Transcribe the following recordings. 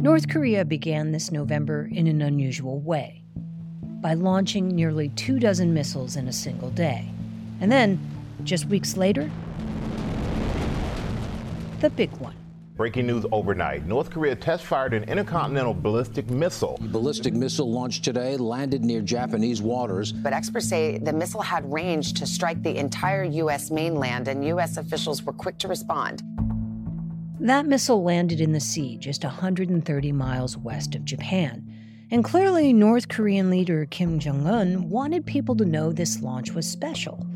North Korea began this November in an unusual way by launching nearly two dozen missiles in a single day. And then, just weeks later, the big one. Breaking news overnight. North Korea test fired an intercontinental ballistic missile. Ballistic missile launched today landed near Japanese waters. But experts say the missile had range to strike the entire U.S. mainland, and U.S. officials were quick to respond. That missile landed in the sea just 130 miles west of Japan. And clearly, North Korean leader Kim Jong un wanted people to know this launch was special.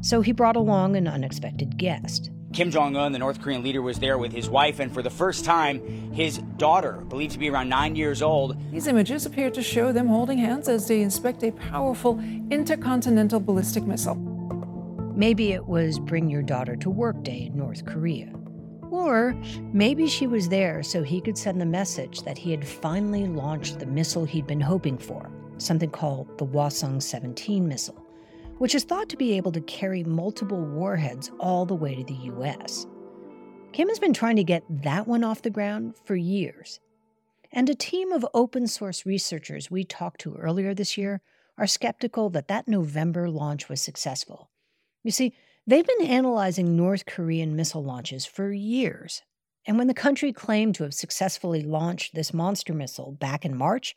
So he brought along an unexpected guest. Kim Jong un, the North Korean leader, was there with his wife, and for the first time, his daughter, believed to be around nine years old. These images appear to show them holding hands as they inspect a powerful intercontinental ballistic missile. Maybe it was Bring Your Daughter to Work Day in North Korea. Or maybe she was there so he could send the message that he had finally launched the missile he'd been hoping for, something called the Hwasong 17 missile, which is thought to be able to carry multiple warheads all the way to the US. Kim has been trying to get that one off the ground for years. And a team of open source researchers we talked to earlier this year are skeptical that that November launch was successful. You see, They've been analyzing North Korean missile launches for years. And when the country claimed to have successfully launched this monster missile back in March,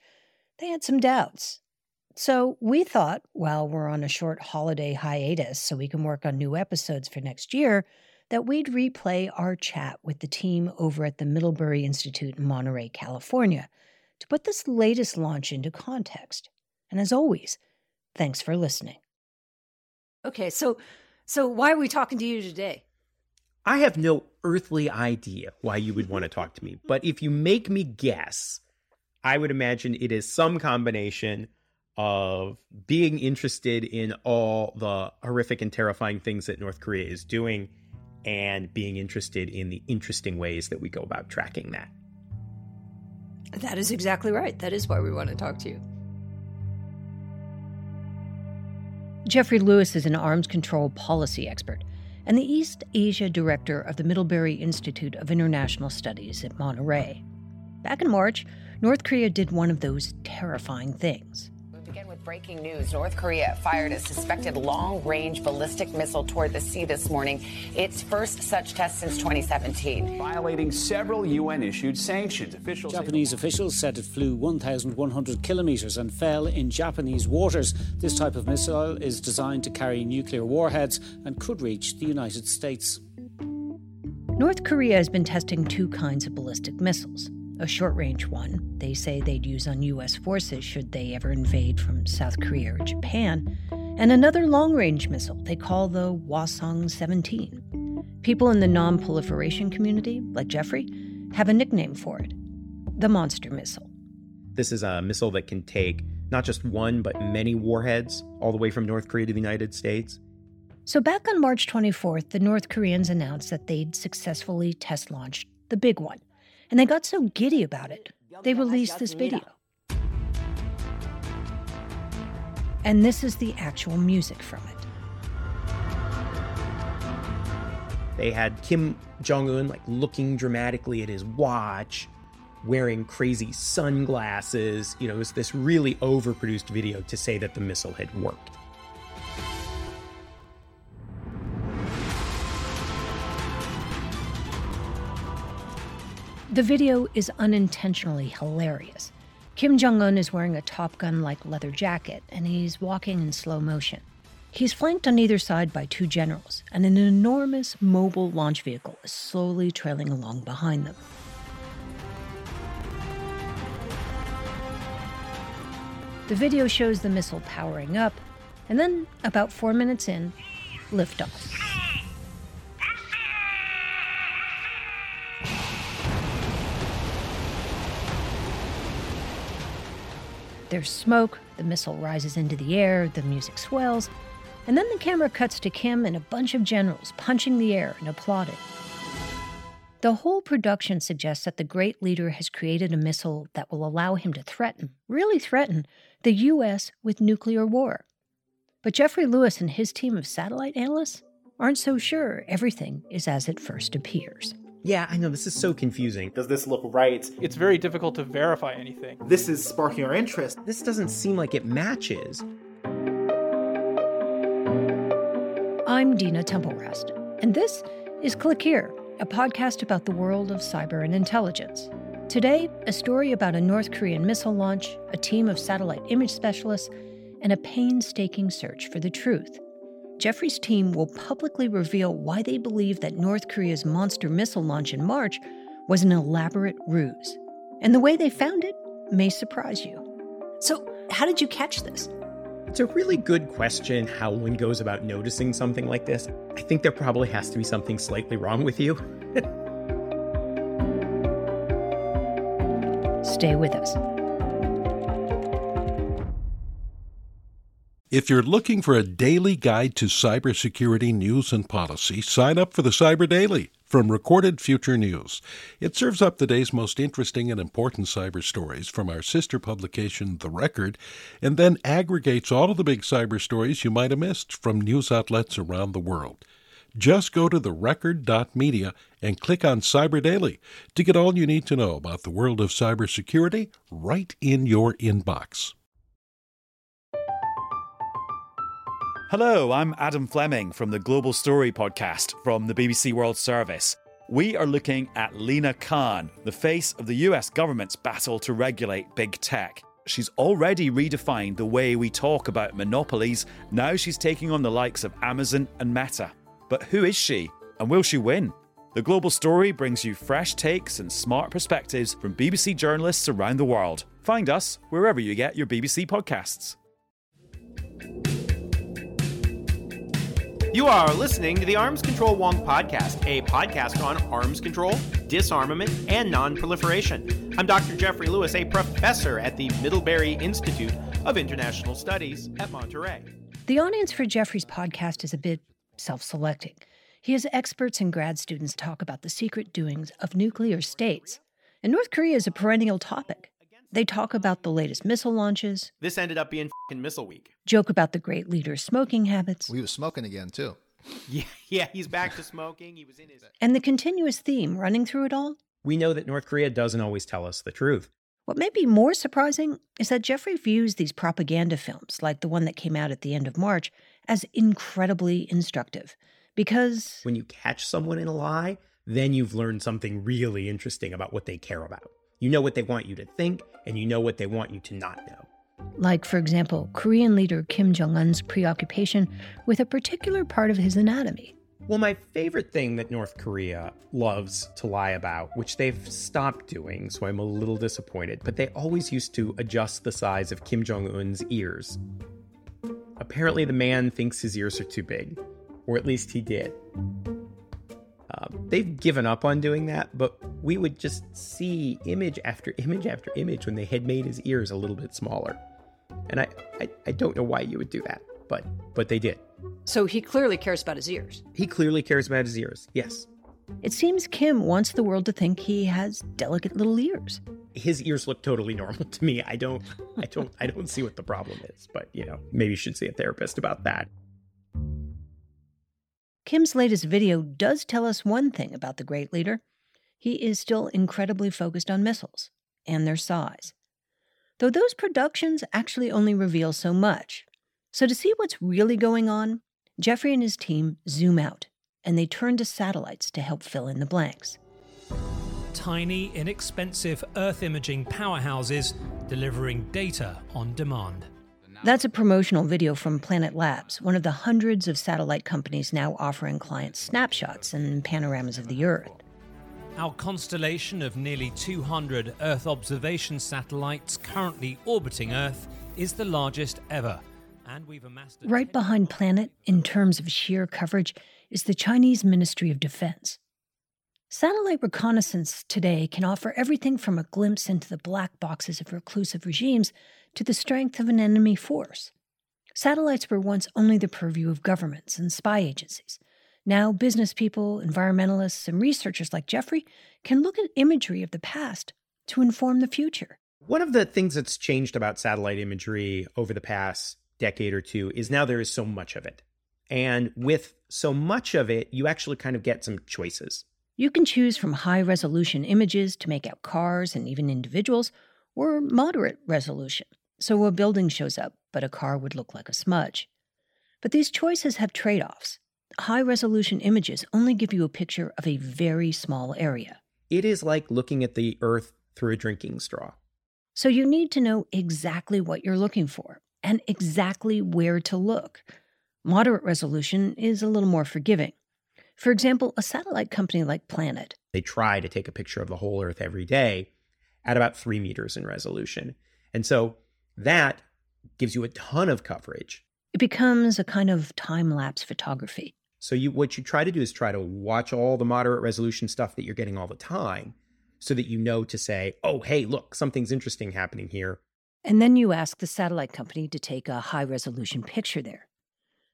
they had some doubts. So we thought, while we're on a short holiday hiatus so we can work on new episodes for next year, that we'd replay our chat with the team over at the Middlebury Institute in Monterey, California, to put this latest launch into context. And as always, thanks for listening. Okay, so so, why are we talking to you today? I have no earthly idea why you would want to talk to me, but if you make me guess, I would imagine it is some combination of being interested in all the horrific and terrifying things that North Korea is doing and being interested in the interesting ways that we go about tracking that. That is exactly right. That is why we want to talk to you. Jeffrey Lewis is an arms control policy expert and the East Asia director of the Middlebury Institute of International Studies at Monterey. Back in March, North Korea did one of those terrifying things breaking news. North Korea fired a suspected long range ballistic missile toward the sea this morning, its first such test since 2017. Violating several UN issued sanctions. Officials Japanese officials said it flew 1,100 kilometers and fell in Japanese waters. This type of missile is designed to carry nuclear warheads and could reach the United States. North Korea has been testing two kinds of ballistic missiles a short range one they say they'd use on U.S. forces should they ever invade from South Korea or Japan, and another long range missile they call the Hwasong 17. People in the non proliferation community, like Jeffrey, have a nickname for it the monster missile. This is a missile that can take not just one, but many warheads all the way from North Korea to the United States. So, back on March 24th, the North Koreans announced that they'd successfully test launched the big one and they got so giddy about it, they released this video. And this is the actual music from it. They had Kim Jong un like looking dramatically at his watch, wearing crazy sunglasses. You know, it was this really overproduced video to say that the missile had worked. The video is unintentionally hilarious. Kim Jong un is wearing a Top Gun like leather jacket and he's walking in slow motion. He's flanked on either side by two generals, and an enormous mobile launch vehicle is slowly trailing along behind them. The video shows the missile powering up, and then, about four minutes in, liftoff. There's smoke, the missile rises into the air, the music swells, and then the camera cuts to Kim and a bunch of generals punching the air and applauding. The whole production suggests that the great leader has created a missile that will allow him to threaten, really threaten, the U.S. with nuclear war. But Jeffrey Lewis and his team of satellite analysts aren't so sure everything is as it first appears. Yeah, I know this is so confusing. Does this look right? It's very difficult to verify anything. This is sparking our interest. This doesn't seem like it matches. I'm Dina Temple-Raston, and this is Click Here, a podcast about the world of cyber and intelligence. Today, a story about a North Korean missile launch, a team of satellite image specialists, and a painstaking search for the truth. Jeffrey's team will publicly reveal why they believe that North Korea's monster missile launch in March was an elaborate ruse. And the way they found it may surprise you. So, how did you catch this? It's a really good question how one goes about noticing something like this. I think there probably has to be something slightly wrong with you. Stay with us. If you're looking for a daily guide to cybersecurity news and policy, sign up for the Cyber Daily from Recorded Future News. It serves up the day's most interesting and important cyber stories from our sister publication, The Record, and then aggregates all of the big cyber stories you might have missed from news outlets around the world. Just go to therecord.media and click on Cyber Daily to get all you need to know about the world of cybersecurity right in your inbox. Hello, I'm Adam Fleming from the Global Story podcast from the BBC World Service. We are looking at Lina Khan, the face of the US government's battle to regulate big tech. She's already redefined the way we talk about monopolies. Now she's taking on the likes of Amazon and Meta. But who is she? And will she win? The Global Story brings you fresh takes and smart perspectives from BBC journalists around the world. Find us wherever you get your BBC podcasts. You are listening to the Arms Control Wonk podcast, a podcast on arms control, disarmament, and non-proliferation. I'm Dr. Jeffrey Lewis, a professor at the Middlebury Institute of International Studies at Monterey. The audience for Jeffrey's podcast is a bit self-selecting. He has experts and grad students talk about the secret doings of nuclear states. And North Korea is a perennial topic. They talk about the latest missile launches. This ended up being Missile Week. Joke about the great leader's smoking habits. We was smoking again too. Yeah, yeah, he's back to smoking. He was in his And the continuous theme running through it all. We know that North Korea doesn't always tell us the truth. What may be more surprising is that Jeffrey views these propaganda films, like the one that came out at the end of March, as incredibly instructive. Because when you catch someone in a lie, then you've learned something really interesting about what they care about. You know what they want you to think, and you know what they want you to not know. Like, for example, Korean leader Kim Jong un's preoccupation with a particular part of his anatomy. Well, my favorite thing that North Korea loves to lie about, which they've stopped doing, so I'm a little disappointed, but they always used to adjust the size of Kim Jong un's ears. Apparently, the man thinks his ears are too big, or at least he did. Uh, they've given up on doing that, but we would just see image after image after image when they had made his ears a little bit smaller. And I, I, I don't know why you would do that, but but they did. So he clearly cares about his ears. He clearly cares about his ears. Yes. It seems Kim wants the world to think he has delicate little ears. His ears look totally normal to me. I don't I don't I don't see what the problem is, but you know, maybe you should see a therapist about that. Kim's latest video does tell us one thing about the great leader. He is still incredibly focused on missiles and their size. Though those productions actually only reveal so much. So, to see what's really going on, Jeffrey and his team zoom out and they turn to satellites to help fill in the blanks. Tiny, inexpensive Earth imaging powerhouses delivering data on demand. That's a promotional video from Planet Labs, one of the hundreds of satellite companies now offering clients snapshots and panoramas of the Earth. Our constellation of nearly 200 Earth observation satellites currently orbiting Earth is the largest ever. And we've amassed. Right behind Planet, in terms of sheer coverage, is the Chinese Ministry of Defense. Satellite reconnaissance today can offer everything from a glimpse into the black boxes of reclusive regimes to the strength of an enemy force. Satellites were once only the purview of governments and spy agencies. Now, business people, environmentalists, and researchers like Jeffrey can look at imagery of the past to inform the future. One of the things that's changed about satellite imagery over the past decade or two is now there is so much of it. And with so much of it, you actually kind of get some choices. You can choose from high resolution images to make out cars and even individuals, or moderate resolution, so a building shows up, but a car would look like a smudge. But these choices have trade offs. High resolution images only give you a picture of a very small area. It is like looking at the Earth through a drinking straw. So you need to know exactly what you're looking for and exactly where to look. Moderate resolution is a little more forgiving. For example, a satellite company like Planet. They try to take a picture of the whole Earth every day at about three meters in resolution. And so that gives you a ton of coverage. It becomes a kind of time lapse photography. So you what you try to do is try to watch all the moderate resolution stuff that you're getting all the time so that you know to say, "Oh, hey, look, something's interesting happening here." And then you ask the satellite company to take a high resolution picture there.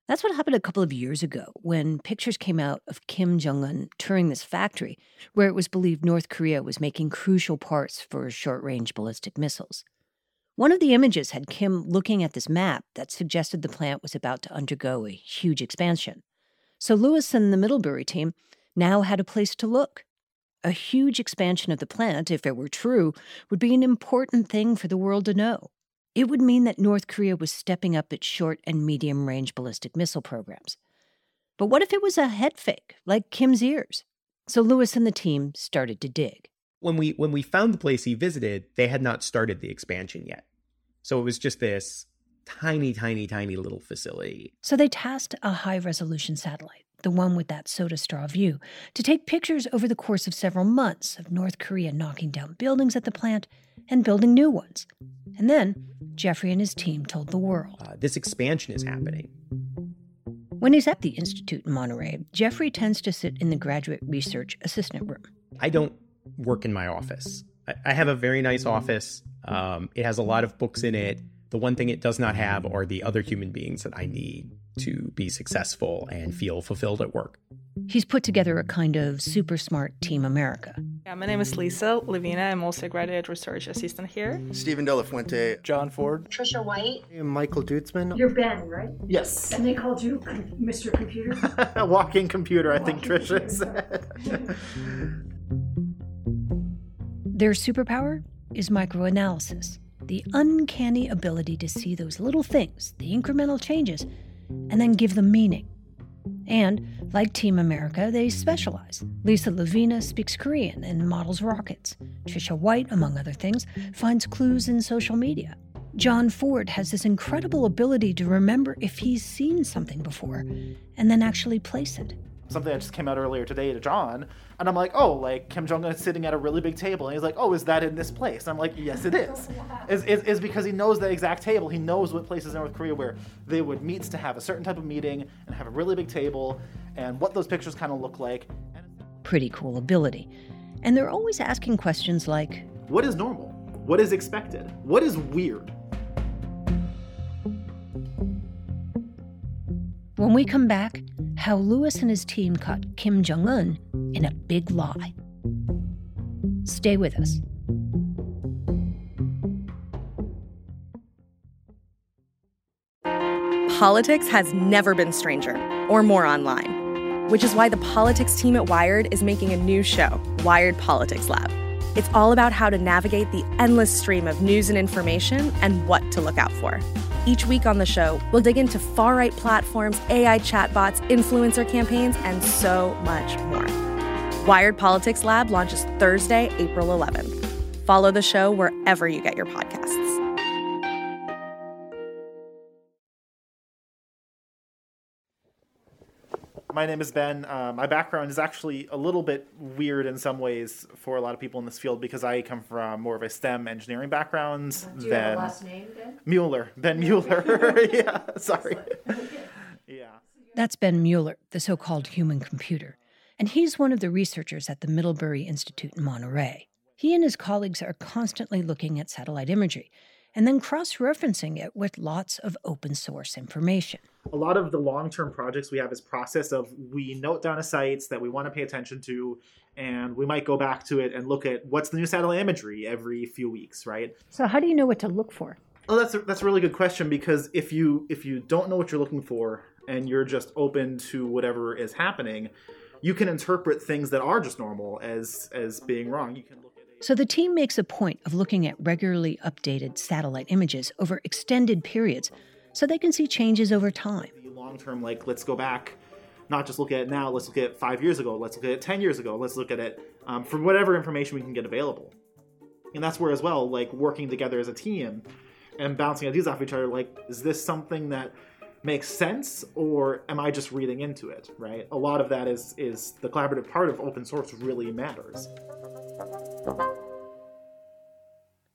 That's what happened a couple of years ago when pictures came out of Kim Jong un touring this factory where it was believed North Korea was making crucial parts for short range ballistic missiles. One of the images had Kim looking at this map that suggested the plant was about to undergo a huge expansion. So Lewis and the Middlebury team now had a place to look. A huge expansion of the plant, if it were true, would be an important thing for the world to know. It would mean that North Korea was stepping up its short and medium range ballistic missile programs. But what if it was a head fake, like Kim's ears? So Lewis and the team started to dig. When we when we found the place he visited, they had not started the expansion yet. So it was just this tiny, tiny, tiny little facility. So they tasked a high resolution satellite, the one with that soda straw view, to take pictures over the course of several months of North Korea knocking down buildings at the plant and building new ones. And then Jeffrey and his team told the world. Uh, this expansion is happening. When he's at the Institute in Monterey, Jeffrey tends to sit in the graduate research assistant room. I don't work in my office. I, I have a very nice office. Um, it has a lot of books in it. The one thing it does not have are the other human beings that I need to be successful and feel fulfilled at work. He's put together a kind of super smart Team America. Yeah, my name is Lisa Levina. I'm also a graduate research assistant here. Stephen De La Fuente. John Ford. Trisha White. Michael Duitsman. You're Ben, right? Yes. And they called you Mr. Computer? a walking computer, I think Trisha said. Their superpower is microanalysis the uncanny ability to see those little things, the incremental changes, and then give them meaning. And, like Team America, they specialize. Lisa Levina speaks Korean and models rockets. Trisha White, among other things, finds clues in social media. John Ford has this incredible ability to remember if he's seen something before and then actually place it something that just came out earlier today to John, and I'm like, oh, like Kim Jong Un is sitting at a really big table, and he's like, oh, is that in this place? And I'm like, yes, it is. is, is, is because he knows the exact table. He knows what places in North Korea where they would meet to have a certain type of meeting and have a really big table, and what those pictures kind of look like. Pretty cool ability. And they're always asking questions like, what is normal? What is expected? What is weird? When we come back, how Lewis and his team caught Kim Jong un in a big lie. Stay with us. Politics has never been stranger or more online, which is why the politics team at Wired is making a new show, Wired Politics Lab. It's all about how to navigate the endless stream of news and information and what to look out for. Each week on the show, we'll dig into far right platforms, AI chatbots, influencer campaigns, and so much more. Wired Politics Lab launches Thursday, April 11th. Follow the show wherever you get your podcasts. My name is Ben. Uh, my background is actually a little bit weird in some ways for a lot of people in this field because I come from more of a STEM engineering background Do you than have a last name, Ben? Mueller. Ben Mueller. yeah, sorry. yeah. That's Ben Mueller, the so called human computer. And he's one of the researchers at the Middlebury Institute in Monterey. He and his colleagues are constantly looking at satellite imagery and then cross referencing it with lots of open source information. A lot of the long term projects we have is process of we note down a sites that we want to pay attention to, and we might go back to it and look at what's the new satellite imagery every few weeks, right? So, how do you know what to look for? Oh, that's a, that's a really good question because if you if you don't know what you're looking for and you're just open to whatever is happening, you can interpret things that are just normal as as being wrong. You can look at So the team makes a point of looking at regularly updated satellite images over extended periods so they can see changes over time. long term, like let's go back, not just look at it now. Let's look at it five years ago. Let's look at it ten years ago. Let's look at it um, for whatever information we can get available. And that's where as well, like working together as a team and bouncing ideas off each other. Like, is this something that makes sense, or am I just reading into it? Right. A lot of that is is the collaborative part of open source really matters.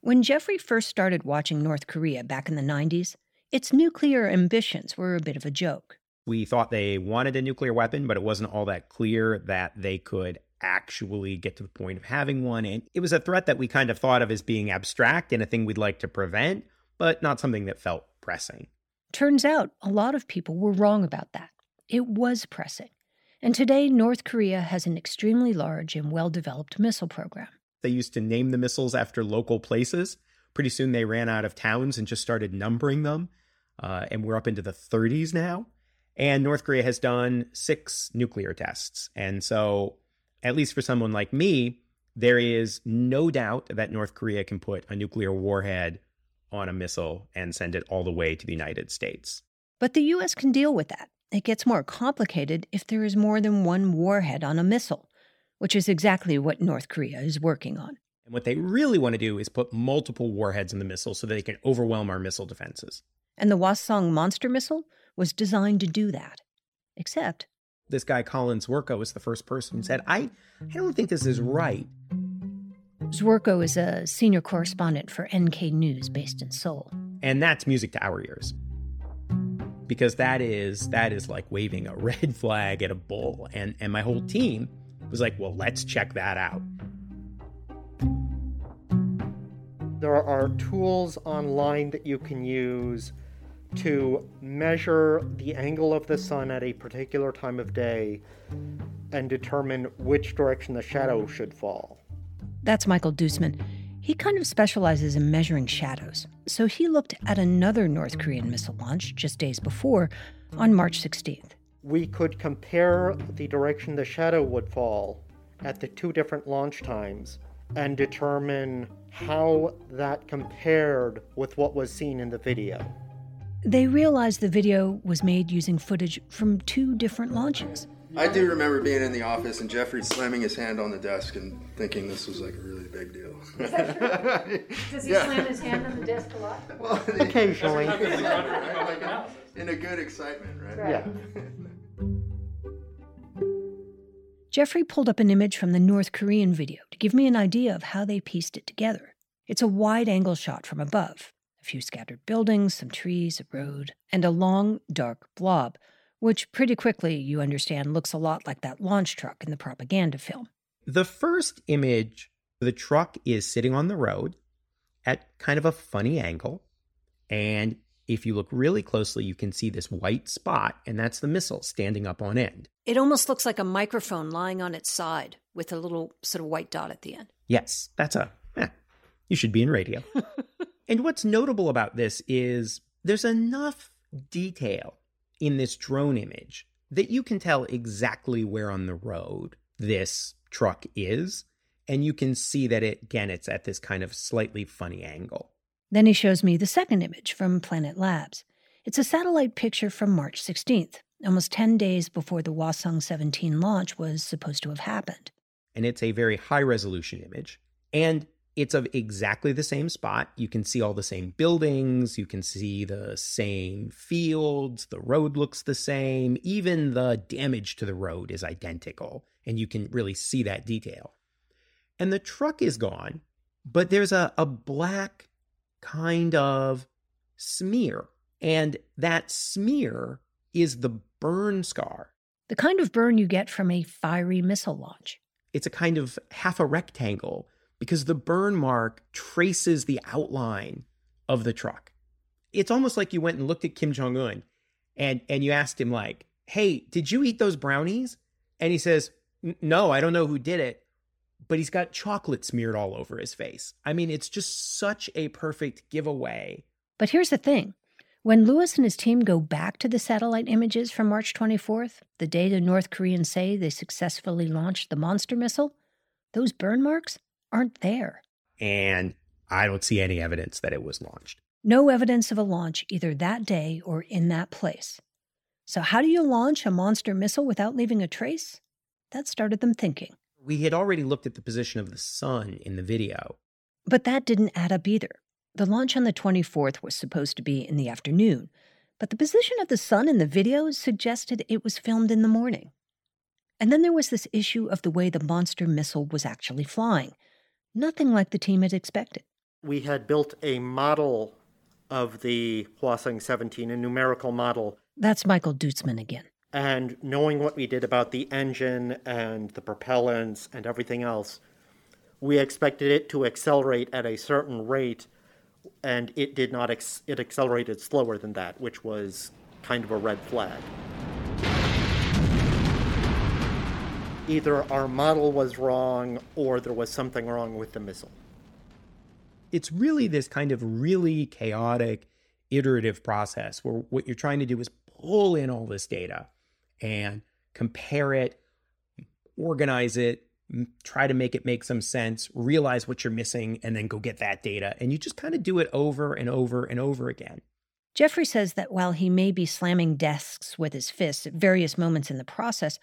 When Jeffrey first started watching North Korea back in the 90s, its nuclear ambitions were a bit of a joke. We thought they wanted a nuclear weapon, but it wasn't all that clear that they could actually get to the point of having one. And it was a threat that we kind of thought of as being abstract and a thing we'd like to prevent, but not something that felt pressing. Turns out a lot of people were wrong about that. It was pressing. And today, North Korea has an extremely large and well developed missile program. They used to name the missiles after local places. Pretty soon they ran out of towns and just started numbering them. Uh, and we're up into the 30s now. And North Korea has done six nuclear tests. And so, at least for someone like me, there is no doubt that North Korea can put a nuclear warhead on a missile and send it all the way to the United States. But the U.S. can deal with that. It gets more complicated if there is more than one warhead on a missile, which is exactly what North Korea is working on. And what they really want to do is put multiple warheads in the missile so that they can overwhelm our missile defenses. And the Hwasong monster missile was designed to do that. Except, This guy, Colin Zwirko, was the first person who said, mm. I, I don't think this is right. Zwerko is a senior correspondent for NK News based in Seoul. And that's music to our ears. Because that is that is like waving a red flag at a bull. And and my whole team was like, well, let's check that out. There are tools online that you can use to measure the angle of the sun at a particular time of day and determine which direction the shadow should fall. That's Michael Duitsman. He kind of specializes in measuring shadows. So he looked at another North Korean missile launch just days before on March 16th. We could compare the direction the shadow would fall at the two different launch times and determine how that compared with what was seen in the video. They realized the video was made using footage from two different launches. I do remember being in the office and Jeffrey slamming his hand on the desk and thinking this was like a really big deal. Does he Yeah. slam his hand on the desk a lot? Well, Occasionally. in a good excitement, right? Yeah. Jeffrey pulled up an image from the North Korean video to give me an idea of how they pieced it together. It's a wide angle shot from above a few scattered buildings, some trees, a road, and a long, dark blob, which pretty quickly, you understand, looks a lot like that launch truck in the propaganda film. The first image, the truck is sitting on the road at kind of a funny angle. And if you look really closely, you can see this white spot, and that's the missile standing up on end. It almost looks like a microphone lying on its side with a little sort of white dot at the end. Yes, that's a. eh, you should be in radio. and what's notable about this is there's enough detail in this drone image that you can tell exactly where on the road this truck is. And you can see that it, again, it's at this kind of slightly funny angle. Then he shows me the second image from Planet Labs. It's a satellite picture from March 16th, almost 10 days before the Hwasong 17 launch was supposed to have happened. and it's a very high resolution image. And it's of exactly the same spot. You can see all the same buildings, you can see the same fields, the road looks the same, even the damage to the road is identical, and you can really see that detail. And the truck is gone, but there's a, a black kind of smear, and that smear is the burn scar The kind of burn you get from a fiery missile launch. it's a kind of half a rectangle because the burn mark traces the outline of the truck. It's almost like you went and looked at Kim Jong Un and and you asked him like, "Hey, did you eat those brownies?" And he says, "No, I don't know who did it." But he's got chocolate smeared all over his face. I mean, it's just such a perfect giveaway. But here's the thing When Lewis and his team go back to the satellite images from March 24th, the day the North Koreans say they successfully launched the monster missile, those burn marks aren't there. And I don't see any evidence that it was launched. No evidence of a launch either that day or in that place. So, how do you launch a monster missile without leaving a trace? That started them thinking. We had already looked at the position of the sun in the video. But that didn't add up either. The launch on the 24th was supposed to be in the afternoon, but the position of the sun in the video suggested it was filmed in the morning. And then there was this issue of the way the monster missile was actually flying. Nothing like the team had expected. We had built a model of the Hwasong 17, a numerical model. That's Michael Duitsman again. And knowing what we did about the engine and the propellants and everything else, we expected it to accelerate at a certain rate, and it did not. Ex- it accelerated slower than that, which was kind of a red flag. Either our model was wrong or there was something wrong with the missile. It's really this kind of really chaotic, iterative process where what you're trying to do is pull in all this data and compare it, organize it, try to make it make some sense, realize what you're missing, and then go get that data. And you just kind of do it over and over and over again. Jeffrey says that while he may be slamming desks with his fists at various moments in the process,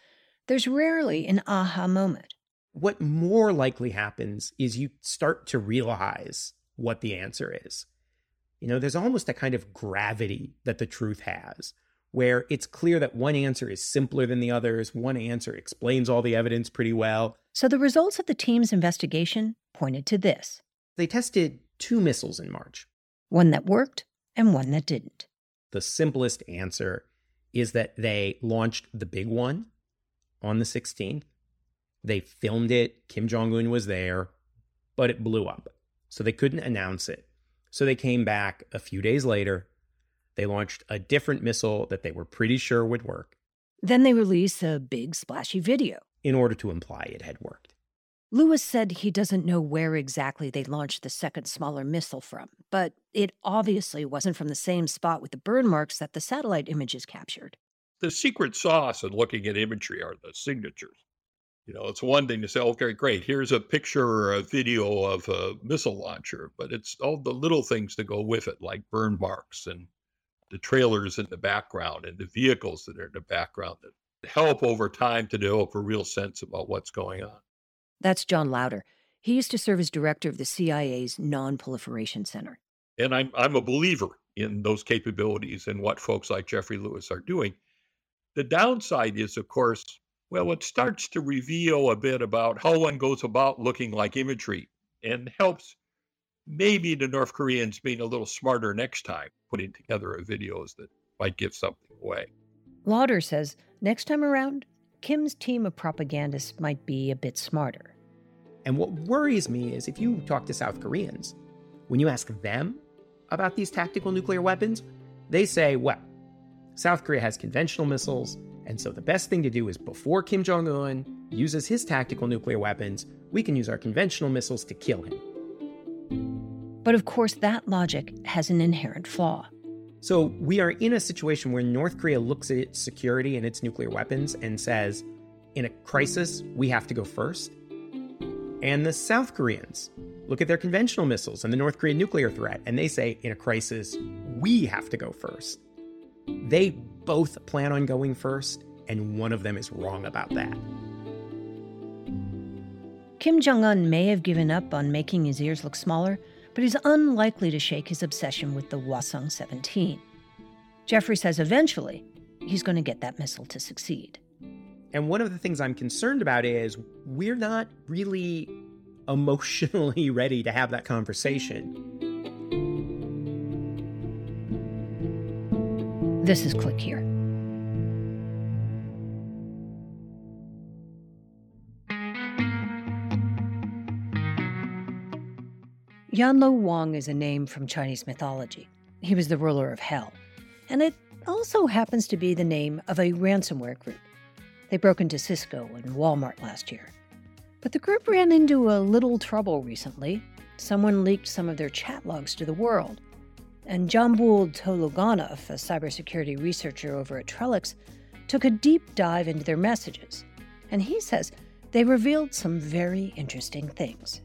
there's rarely an aha moment. What more likely happens is you start to realize what the answer is. You know, there's almost a kind of gravity that the truth has, where it's clear that one answer is simpler than the others, one answer explains all the evidence pretty well. So the results of the team's investigation pointed to this They tested two missiles in March one that worked and one that didn't. The simplest answer is that they launched the big one on the 16th. They filmed it. Kim Jong un was there, but it blew up. So they couldn't announce it. So they came back a few days later. They launched a different missile that they were pretty sure would work. Then they released a big splashy video in order to imply it had worked. Lewis said he doesn't know where exactly they launched the second smaller missile from, but it obviously wasn't from the same spot with the burn marks that the satellite images captured. The secret sauce in looking at imagery are the signatures. You know, it's one thing to say, okay, great, here's a picture or a video of a missile launcher, but it's all the little things that go with it, like burn marks and the trailers in the background and the vehicles that are in the background that help over time to develop a real sense about what's going on. That's John Lauder. He used to serve as director of the CIA's Non Proliferation Center. And I'm, I'm a believer in those capabilities and what folks like Jeffrey Lewis are doing. The downside is, of course, well, it starts to reveal a bit about how one goes about looking like imagery and helps maybe the North Koreans being a little smarter next time, putting together videos that might give something away. Lauder says next time around, Kim's team of propagandists might be a bit smarter. And what worries me is if you talk to South Koreans, when you ask them about these tactical nuclear weapons, they say, well, South Korea has conventional missiles, and so the best thing to do is before Kim Jong un uses his tactical nuclear weapons, we can use our conventional missiles to kill him. But of course, that logic has an inherent flaw. So we are in a situation where North Korea looks at its security and its nuclear weapons and says, in a crisis, we have to go first. And the South Koreans look at their conventional missiles and the North Korean nuclear threat, and they say, in a crisis, we have to go first. They both plan on going first, and one of them is wrong about that. Kim Jong un may have given up on making his ears look smaller, but he's unlikely to shake his obsession with the Hwasong 17. Jeffrey says eventually he's going to get that missile to succeed. And one of the things I'm concerned about is we're not really emotionally ready to have that conversation. This is Click Here. Yanluowang is a name from Chinese mythology. He was the ruler of hell. And it also happens to be the name of a ransomware group. They broke into Cisco and Walmart last year. But the group ran into a little trouble recently. Someone leaked some of their chat logs to the world. And Jambul Tologonov, a cybersecurity researcher over at Trellix, took a deep dive into their messages. And he says they revealed some very interesting things.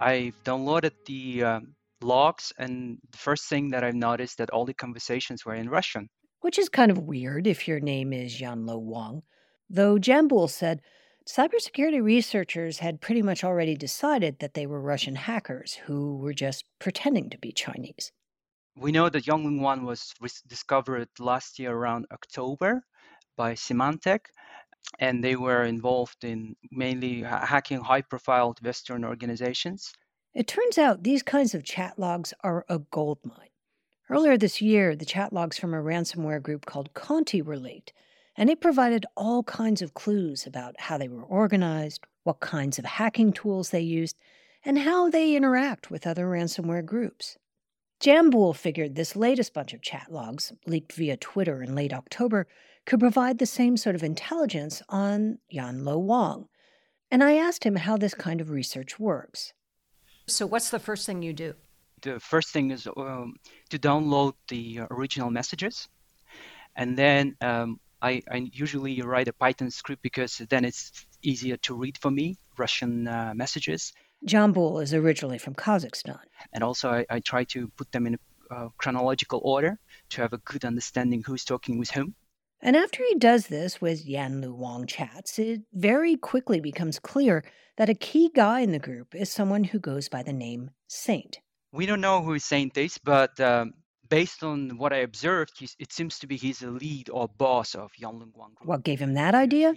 I downloaded the um, logs, and the first thing that I've noticed that all the conversations were in Russian. Which is kind of weird if your name is Yanluowang. Though Jambul said cybersecurity researchers had pretty much already decided that they were Russian hackers who were just pretending to be Chinese. We know that Yanluowang was discovered last year around October by Symantec, and they were involved in mainly hacking high profile Western organizations. It turns out these kinds of chat logs are a goldmine. Earlier this year, the chat logs from a ransomware group called Conti were leaked, and it provided all kinds of clues about how they were organized, what kinds of hacking tools they used, and how they interact with other ransomware groups. Jambul figured this latest bunch of chat logs, leaked via Twitter in late October, could provide the same sort of intelligence on Yanluowang. And I asked him how this kind of research works. So, what's the first thing you do? The first thing is um, to download the original messages. And then um, I, I, usually write a Python script because then it's easier to read for me, Russian uh, messages. Jambul is originally from Kazakhstan. And also, I, I try to put them in a uh, chronological order to have a good understanding who's talking with whom. And after he does this with Yanluowang chats, it very quickly becomes clear that a key guy in the group is someone who goes by the name Saint. We don't know who Saint is, but um, based on what I observed, it seems to be he's the lead or boss of Yanluowang Group. What gave him that idea?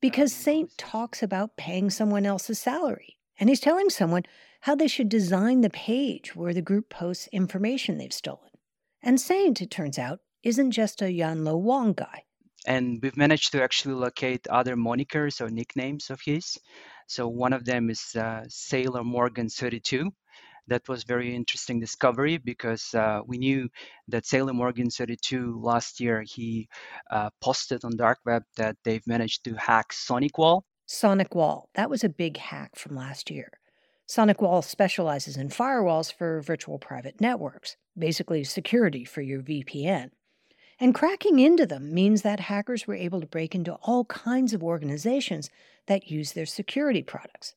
Because Saint talks about paying someone else's salary, and he's telling someone how they should design the page where the group posts information they've stolen. And Saint, it turns out, isn't just a Yanluowang guy. And we've managed to actually locate other monikers or nicknames of his. So one of them is uh, Sailor Morgan 32. That was very interesting discovery because uh, we knew that Sailor Morgan 32 last year he uh, posted on dark web that they've managed to hack SonicWall. SonicWall, that was a big hack from last year. SonicWall specializes in firewalls for virtual private networks, basically security for your VPN. And cracking into them means that hackers were able to break into all kinds of organizations that use their security products.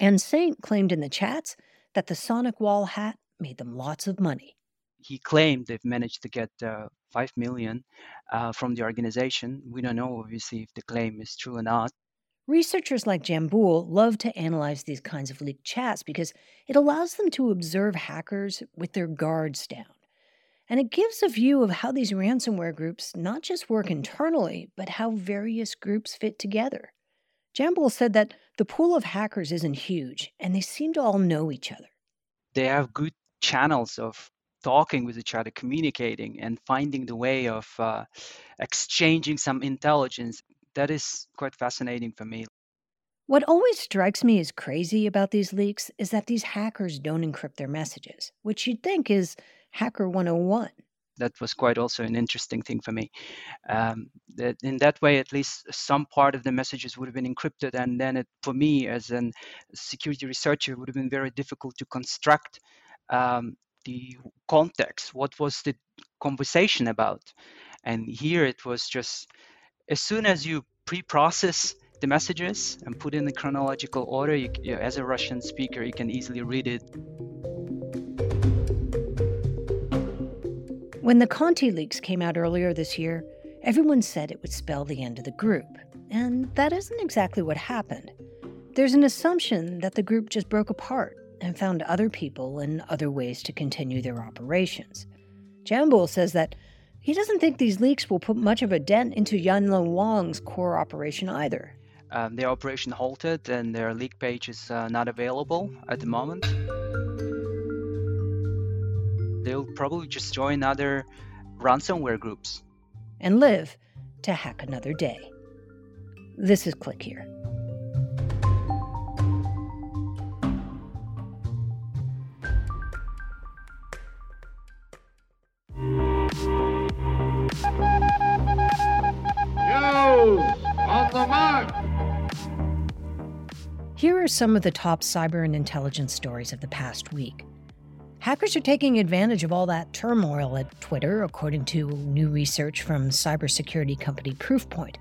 And Saint claimed in the chats that the SonicWall hat made them lots of money. He claimed they've managed to get uh, five million uh, from the organization. We don't know, obviously, if the claim is true or not. Researchers like Jambul love to analyze these kinds of leaked chats because it allows them to observe hackers with their guards down. And it gives a view of how these ransomware groups not just work internally, but how various groups fit together. Jambul said that the pool of hackers isn't huge, and they seem to all know each other. They have good channels of talking with each other, communicating, and finding the way of uh, exchanging some intelligence. That is quite fascinating for me. What always strikes me as crazy about these leaks is that these hackers don't encrypt their messages, which you'd think is Hacker 101. That was quite also an interesting thing for me. Um, that in that way, at least some part of the messages would have been encrypted, and then it, for me as a security researcher, would have been very difficult to construct um, the context. What was the conversation about? And here it was just as soon as you pre-process the messages and put in the chronological order, you, as a Russian speaker, you can easily read it When the Conti leaks came out earlier this year, everyone said it would spell the end of the group, and that isn't exactly what happened. There's an assumption that the group just broke apart and found other people and other ways to continue their operations. Jambul says that he doesn't think these leaks will put much of a dent into Yanluowang's core operation either. Um, their operation halted and their leak page is uh, not available at the moment they'll probably just join other ransomware groups and live to hack another day. This is Click Here. Some of the top cyber and intelligence stories of the past week. Hackers are taking advantage of all that turmoil at Twitter, according to new research from cybersecurity company Proofpoint.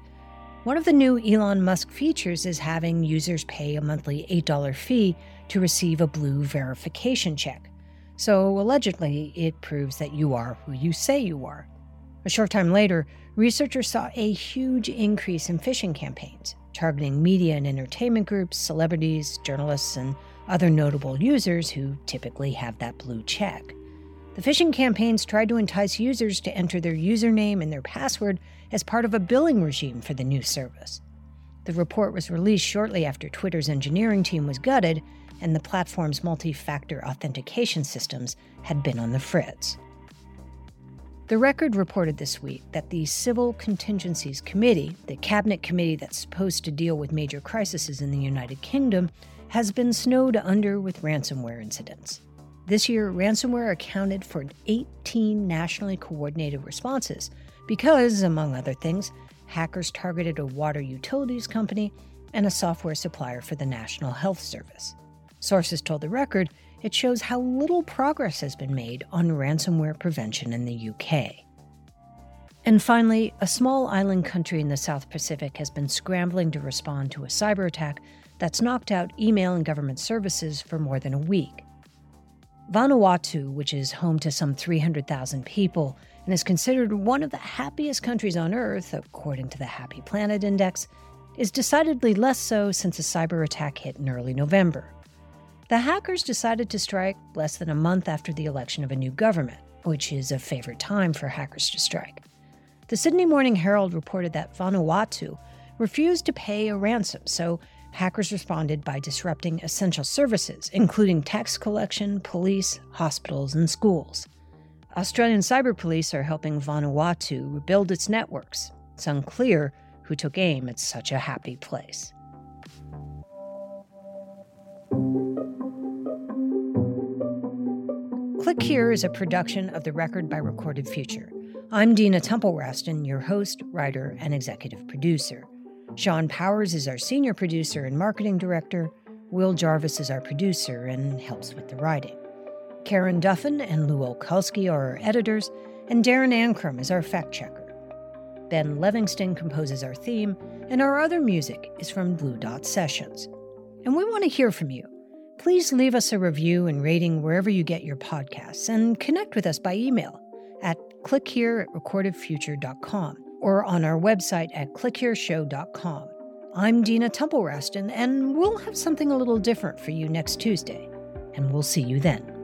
One of the new Elon Musk features is having users pay a monthly $8 fee to receive a blue verification check. So, allegedly, it proves that you are who you say you are. A short time later, researchers saw a huge increase in phishing campaigns, targeting media and entertainment groups, celebrities, journalists, and other notable users who typically have that blue check. The phishing campaigns tried to entice users to enter their username and their password as part of a billing regime for the new service. The report was released shortly after Twitter's engineering team was gutted and the platform's multi factor authentication systems had been on the fritz. The record reported this week that the Civil Contingencies Committee, the cabinet committee that's supposed to deal with major crises in the United Kingdom, has been snowed under with ransomware incidents. This year, ransomware accounted for 18 nationally coordinated responses because, among other things, hackers targeted a water utilities company and a software supplier for the National Health Service. Sources told the record it shows how little progress has been made on ransomware prevention in the UK. And finally, a small island country in the South Pacific has been scrambling to respond to a cyber attack that's knocked out email and government services for more than a week. Vanuatu, which is home to some 300,000 people and is considered one of the happiest countries on Earth, according to the Happy Planet Index, is decidedly less so since a cyber attack hit in early November. The hackers decided to strike less than a month after the election of a new government, which is a favorite time for hackers to strike. The Sydney Morning Herald reported that Vanuatu refused to pay a ransom, so hackers responded by disrupting essential services, including tax collection, police, hospitals, and schools. Australian cyber police are helping Vanuatu rebuild its networks. It's unclear who took aim at such a happy place. Click Here is a production of the Record by Recorded Future. I'm Dina Temple Raston, your host, writer, and executive producer. Sean Powers is our senior producer and marketing director. Will Jarvis is our producer and helps with the writing. Karen Duffin and Lu Olkowski are our editors, and Darren Ankrom is our fact checker. Ben Levingston composes our theme, and our other music is from Blue Dot Sessions. And we want to hear from you. Please leave us a review and rating wherever you get your podcasts, and connect with us by email at clickhere at recordedfuture.com or on our website at clickhereshow.com. I'm Dina Temple Raston, and we'll have something a little different for you next Tuesday. And we'll see you then.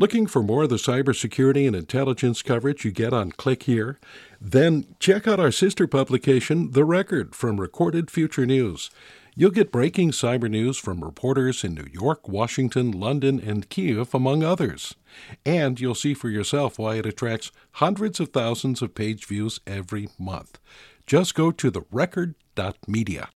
Looking for more of the cybersecurity and intelligence coverage you get on Click Here? Then check out our sister publication, The Record, from Recorded Future News. You'll get breaking cyber news from reporters in New York, Washington, London, and Kiev, among others. And you'll see for yourself why it attracts hundreds of thousands of page views every month. Just go to therecord.media.